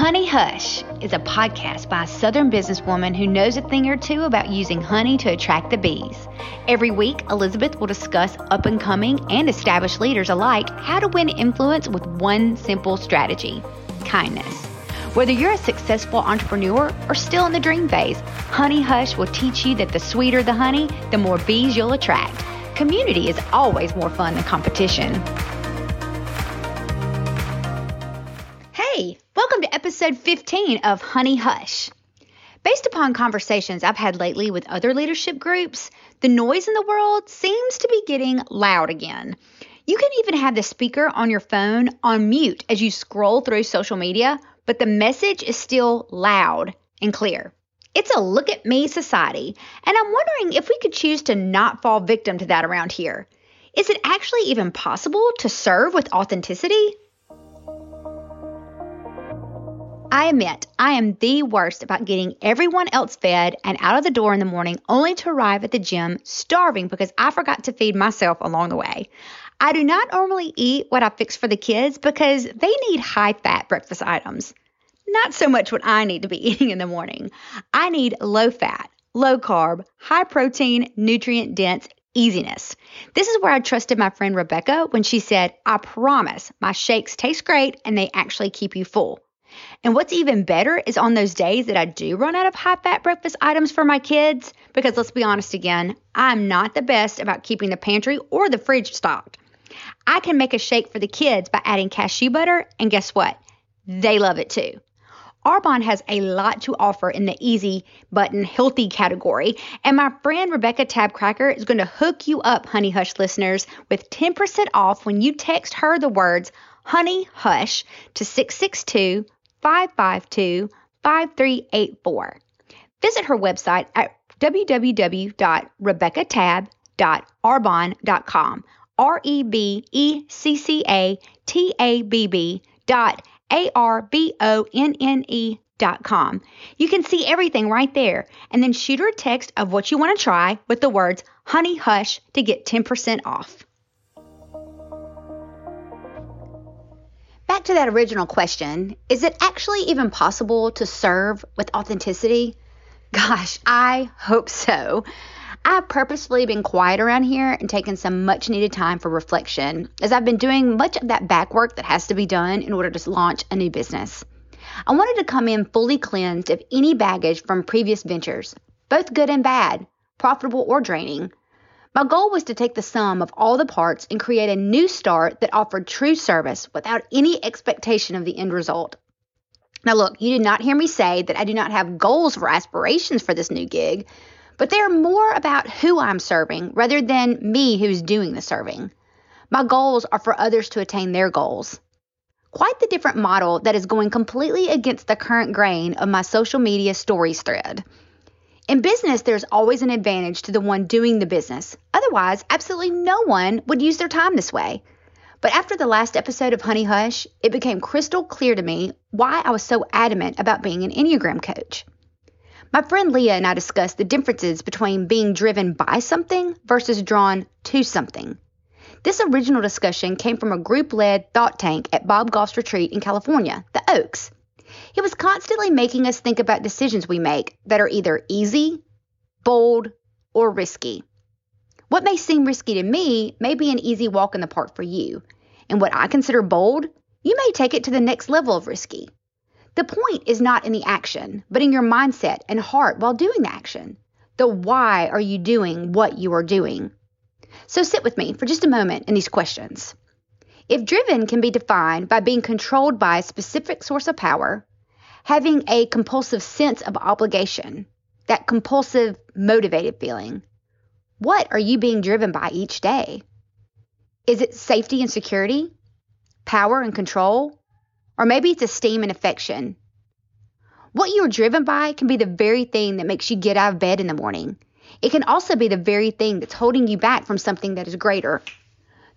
Honey Hush is a podcast by a Southern businesswoman who knows a thing or two about using honey to attract the bees. Every week, Elizabeth will discuss up and coming and established leaders alike how to win influence with one simple strategy kindness. Whether you're a successful entrepreneur or still in the dream phase, Honey Hush will teach you that the sweeter the honey, the more bees you'll attract. Community is always more fun than competition. Hey, welcome to episode 15 of Honey Hush. Based upon conversations I've had lately with other leadership groups, the noise in the world seems to be getting loud again. You can even have the speaker on your phone on mute as you scroll through social media, but the message is still loud and clear. It's a look at me society, and I'm wondering if we could choose to not fall victim to that around here. Is it actually even possible to serve with authenticity? I admit I am the worst about getting everyone else fed and out of the door in the morning only to arrive at the gym starving because I forgot to feed myself along the way. I do not normally eat what I fix for the kids because they need high fat breakfast items. Not so much what I need to be eating in the morning. I need low fat, low carb, high protein, nutrient dense easiness. This is where I trusted my friend Rebecca when she said, I promise my shakes taste great and they actually keep you full. And what's even better is on those days that I do run out of high fat breakfast items for my kids, because let's be honest again, I'm not the best about keeping the pantry or the fridge stocked. I can make a shake for the kids by adding cashew butter, and guess what? They love it too. Arbonne has a lot to offer in the easy button healthy category, and my friend Rebecca Tabcracker is going to hook you up, Honey Hush listeners, with 10% off when you text her the words Honey Hush to 662 552 5384. Visit her website at www.rebeccatabb.arbonne.com. R E B E C C A T A B B dot A R B O N N E dot com. You can see everything right there and then shoot her a text of what you want to try with the words Honey Hush to get 10% off. Back to that original question Is it actually even possible to serve with authenticity? Gosh, I hope so. I've purposefully been quiet around here and taken some much needed time for reflection as I've been doing much of that back work that has to be done in order to launch a new business. I wanted to come in fully cleansed of any baggage from previous ventures, both good and bad, profitable or draining, my goal was to take the sum of all the parts and create a new start that offered true service without any expectation of the end result. Now, look, you did not hear me say that I do not have goals or aspirations for this new gig, but they are more about who I'm serving rather than me who's doing the serving. My goals are for others to attain their goals. Quite the different model that is going completely against the current grain of my social media stories thread. In business, there's always an advantage to the one doing the business. Otherwise, absolutely no one would use their time this way. But after the last episode of Honey Hush, it became crystal clear to me why I was so adamant about being an Enneagram coach. My friend Leah and I discussed the differences between being driven by something versus drawn to something. This original discussion came from a group led thought tank at Bob Goff's retreat in California, the Oaks. He was constantly making us think about decisions we make that are either easy, bold, or risky. What may seem risky to me may be an easy walk in the park for you, and what I consider bold, you may take it to the next level of risky. The point is not in the action, but in your mindset and heart while doing the action. The why are you doing what you are doing? So sit with me for just a moment in these questions. If driven can be defined by being controlled by a specific source of power, having a compulsive sense of obligation, that compulsive, motivated feeling. What are you being driven by each day? Is it safety and security, power and control, or maybe it's esteem and affection? What you're driven by can be the very thing that makes you get out of bed in the morning. It can also be the very thing that's holding you back from something that is greater.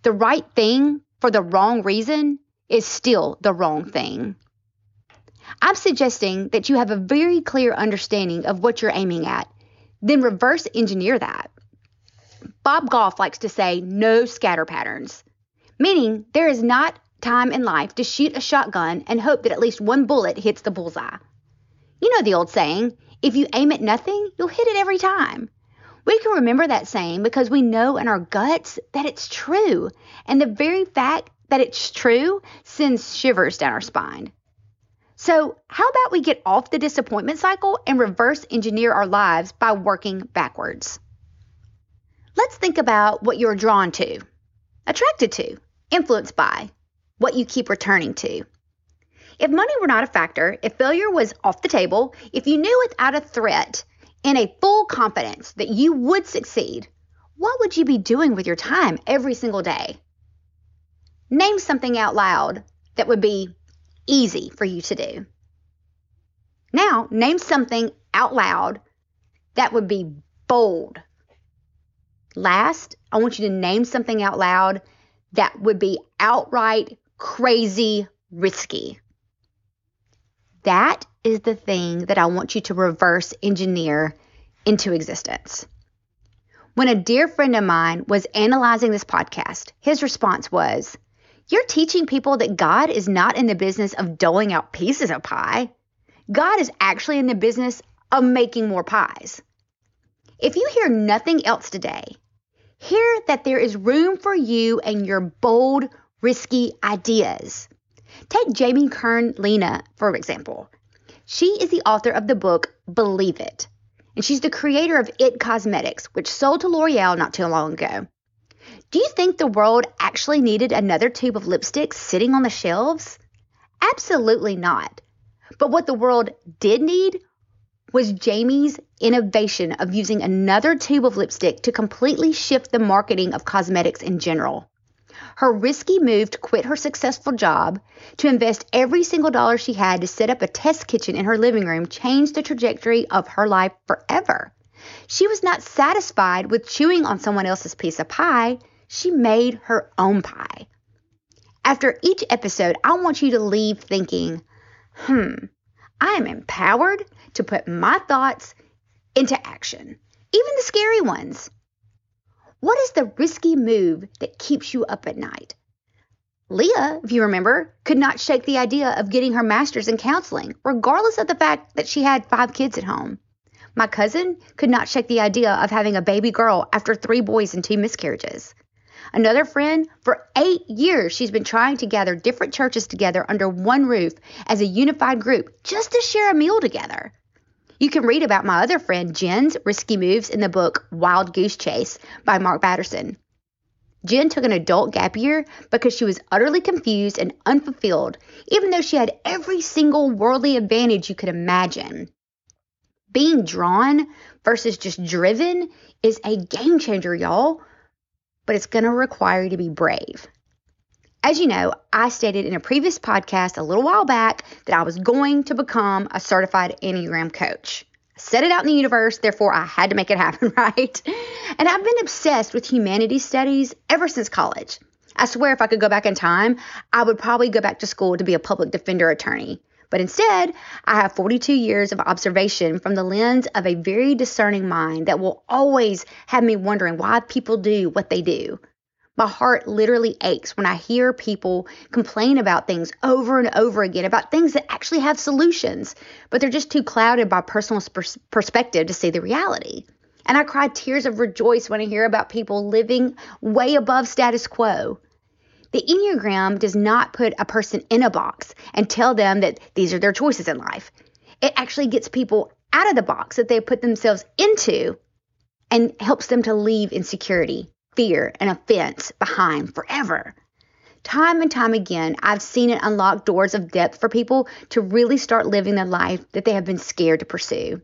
The right thing for the wrong reason is still the wrong thing. I'm suggesting that you have a very clear understanding of what you're aiming at, then reverse engineer that. Bob Goff likes to say no scatter patterns, meaning there is not time in life to shoot a shotgun and hope that at least one bullet hits the bullseye. You know the old saying if you aim at nothing, you'll hit it every time. We can remember that saying because we know in our guts that it's true, and the very fact that it's true sends shivers down our spine. So, how about we get off the disappointment cycle and reverse engineer our lives by working backwards? Let's think about what you're drawn to, attracted to, influenced by, what you keep returning to. If money were not a factor, if failure was off the table, if you knew without a threat in a full confidence that you would succeed, what would you be doing with your time every single day? Name something out loud that would be easy for you to do. Now, name something out loud that would be bold. Last, I want you to name something out loud that would be outright crazy risky. That is the thing that I want you to reverse engineer into existence. When a dear friend of mine was analyzing this podcast, his response was, You're teaching people that God is not in the business of doling out pieces of pie. God is actually in the business of making more pies. If you hear nothing else today, hear that there is room for you and your bold, risky ideas. Take Jamie Kern Lima, for example. She is the author of the book Believe It, and she's the creator of It Cosmetics, which sold to L'Oreal not too long ago. Do you think the world actually needed another tube of lipstick sitting on the shelves? Absolutely not. But what the world did need was Jamie's innovation of using another tube of lipstick to completely shift the marketing of cosmetics in general. Her risky move to quit her successful job to invest every single dollar she had to set up a test kitchen in her living room changed the trajectory of her life forever. She was not satisfied with chewing on someone else's piece of pie. She made her own pie. After each episode, I want you to leave thinking, hmm, I am empowered to put my thoughts into action, even the scary ones. What is the risky move that keeps you up at night? Leah, if you remember, could not shake the idea of getting her master's in counseling, regardless of the fact that she had five kids at home. My cousin could not shake the idea of having a baby girl after three boys and two miscarriages. Another friend, for eight years, she's been trying to gather different churches together under one roof as a unified group just to share a meal together. You can read about my other friend Jen's risky moves in the book Wild Goose Chase by Mark Batterson. Jen took an adult gap year because she was utterly confused and unfulfilled, even though she had every single worldly advantage you could imagine. Being drawn versus just driven is a game changer, y'all, but it's going to require you to be brave. As you know, I stated in a previous podcast a little while back that I was going to become a certified Enneagram coach. I set it out in the universe, therefore I had to make it happen, right? And I've been obsessed with humanities studies ever since college. I swear if I could go back in time, I would probably go back to school to be a public defender attorney. But instead, I have 42 years of observation from the lens of a very discerning mind that will always have me wondering why people do what they do. My heart literally aches when I hear people complain about things over and over again, about things that actually have solutions, but they're just too clouded by personal pers- perspective to see the reality. And I cry tears of rejoice when I hear about people living way above status quo. The Enneagram does not put a person in a box and tell them that these are their choices in life. It actually gets people out of the box that they put themselves into and helps them to leave insecurity fear, and offense behind forever. Time and time again, I've seen it unlock doors of depth for people to really start living the life that they have been scared to pursue.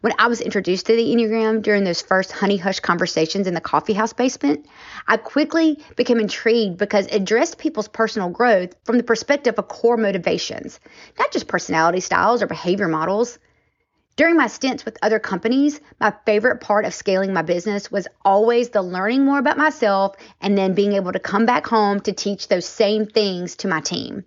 When I was introduced to the Enneagram during those first honey hush conversations in the coffee house basement, I quickly became intrigued because it addressed people's personal growth from the perspective of core motivations, not just personality styles or behavior models. During my stints with other companies, my favorite part of scaling my business was always the learning more about myself and then being able to come back home to teach those same things to my team.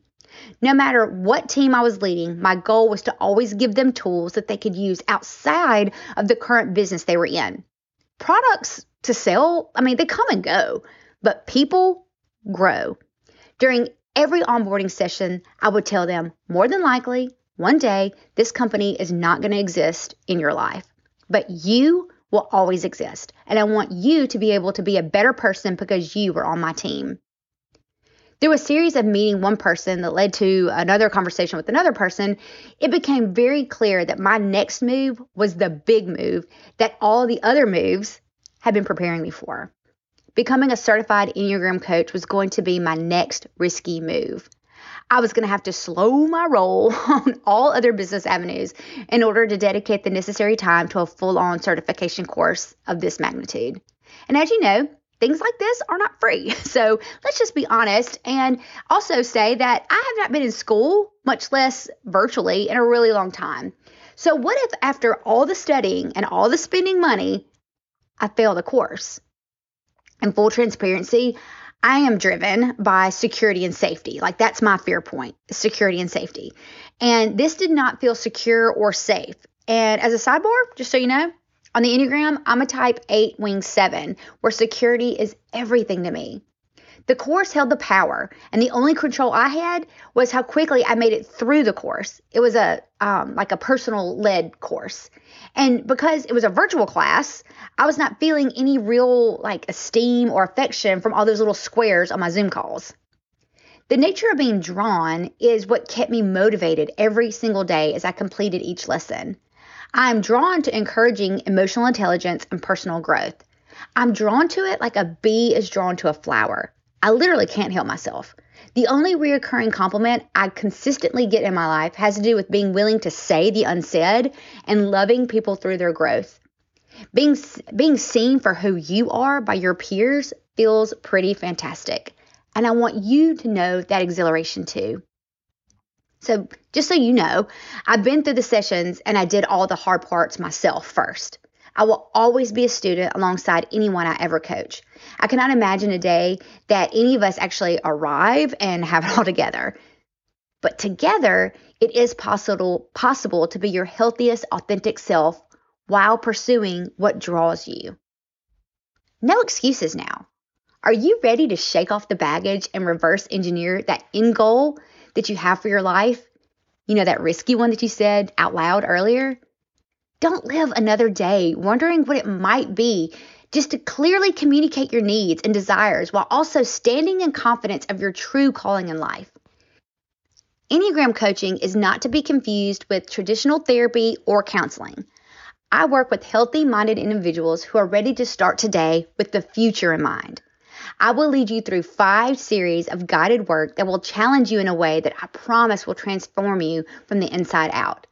No matter what team I was leading, my goal was to always give them tools that they could use outside of the current business they were in. Products to sell, I mean, they come and go, but people grow. During Every onboarding session, I would tell them more than likely, one day, this company is not going to exist in your life, but you will always exist. And I want you to be able to be a better person because you were on my team. Through a series of meeting one person that led to another conversation with another person, it became very clear that my next move was the big move that all the other moves had been preparing me for. Becoming a certified Enneagram coach was going to be my next risky move. I was going to have to slow my roll on all other business avenues in order to dedicate the necessary time to a full on certification course of this magnitude. And as you know, things like this are not free. So let's just be honest and also say that I have not been in school, much less virtually, in a really long time. So, what if after all the studying and all the spending money, I fail the course? In full transparency, I am driven by security and safety. Like that's my fear point, security and safety. And this did not feel secure or safe. And as a sidebar, just so you know, on the Enneagram, I'm a type 8 wing 7, where security is everything to me. The course held the power, and the only control I had was how quickly I made it through the course. It was a um, like a personal led course, and because it was a virtual class, I was not feeling any real like esteem or affection from all those little squares on my Zoom calls. The nature of being drawn is what kept me motivated every single day as I completed each lesson. I am drawn to encouraging emotional intelligence and personal growth. I'm drawn to it like a bee is drawn to a flower. I literally can't help myself. The only reoccurring compliment I consistently get in my life has to do with being willing to say the unsaid and loving people through their growth. Being, being seen for who you are by your peers feels pretty fantastic. And I want you to know that exhilaration too. So, just so you know, I've been through the sessions and I did all the hard parts myself first. I will always be a student alongside anyone I ever coach. I cannot imagine a day that any of us actually arrive and have it all together. But together, it is possible possible to be your healthiest authentic self while pursuing what draws you. No excuses now. Are you ready to shake off the baggage and reverse engineer that end goal that you have for your life? You know, that risky one that you said out loud earlier? Don't live another day wondering what it might be just to clearly communicate your needs and desires while also standing in confidence of your true calling in life. Enneagram coaching is not to be confused with traditional therapy or counseling. I work with healthy minded individuals who are ready to start today with the future in mind. I will lead you through five series of guided work that will challenge you in a way that I promise will transform you from the inside out.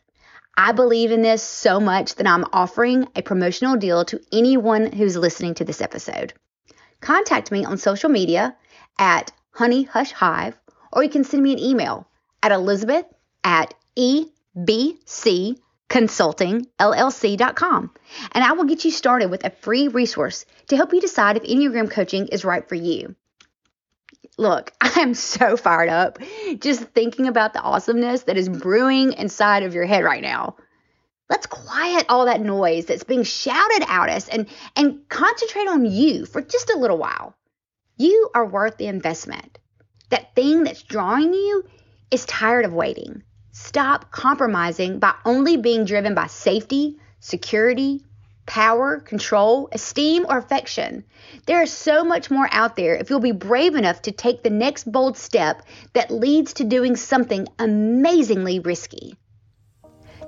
I believe in this so much that I'm offering a promotional deal to anyone who's listening to this episode. Contact me on social media at Honey Hush Hive, or you can send me an email at Elizabeth at EBC ebcconsultingllc.com, and I will get you started with a free resource to help you decide if Enneagram coaching is right for you look, I am so fired up just thinking about the awesomeness that is brewing inside of your head right now. Let's quiet all that noise that's being shouted at us and, and concentrate on you for just a little while. You are worth the investment. That thing that's drawing you is tired of waiting. Stop compromising by only being driven by safety, security, power, control, esteem, or affection. There is so much more out there if you'll be brave enough to take the next bold step that leads to doing something amazingly risky.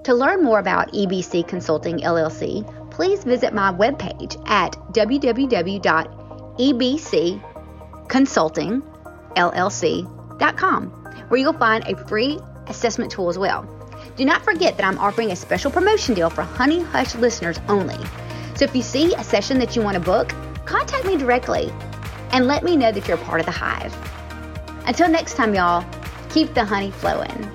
To learn more about EBC Consulting LLC, please visit my webpage at www.ebcconsultingllc.com, where you'll find a free assessment tool as well. Do not forget that I'm offering a special promotion deal for Honey Hush listeners only. So if you see a session that you want to book, contact me directly and let me know that you're part of the hive. Until next time, y'all, keep the honey flowing.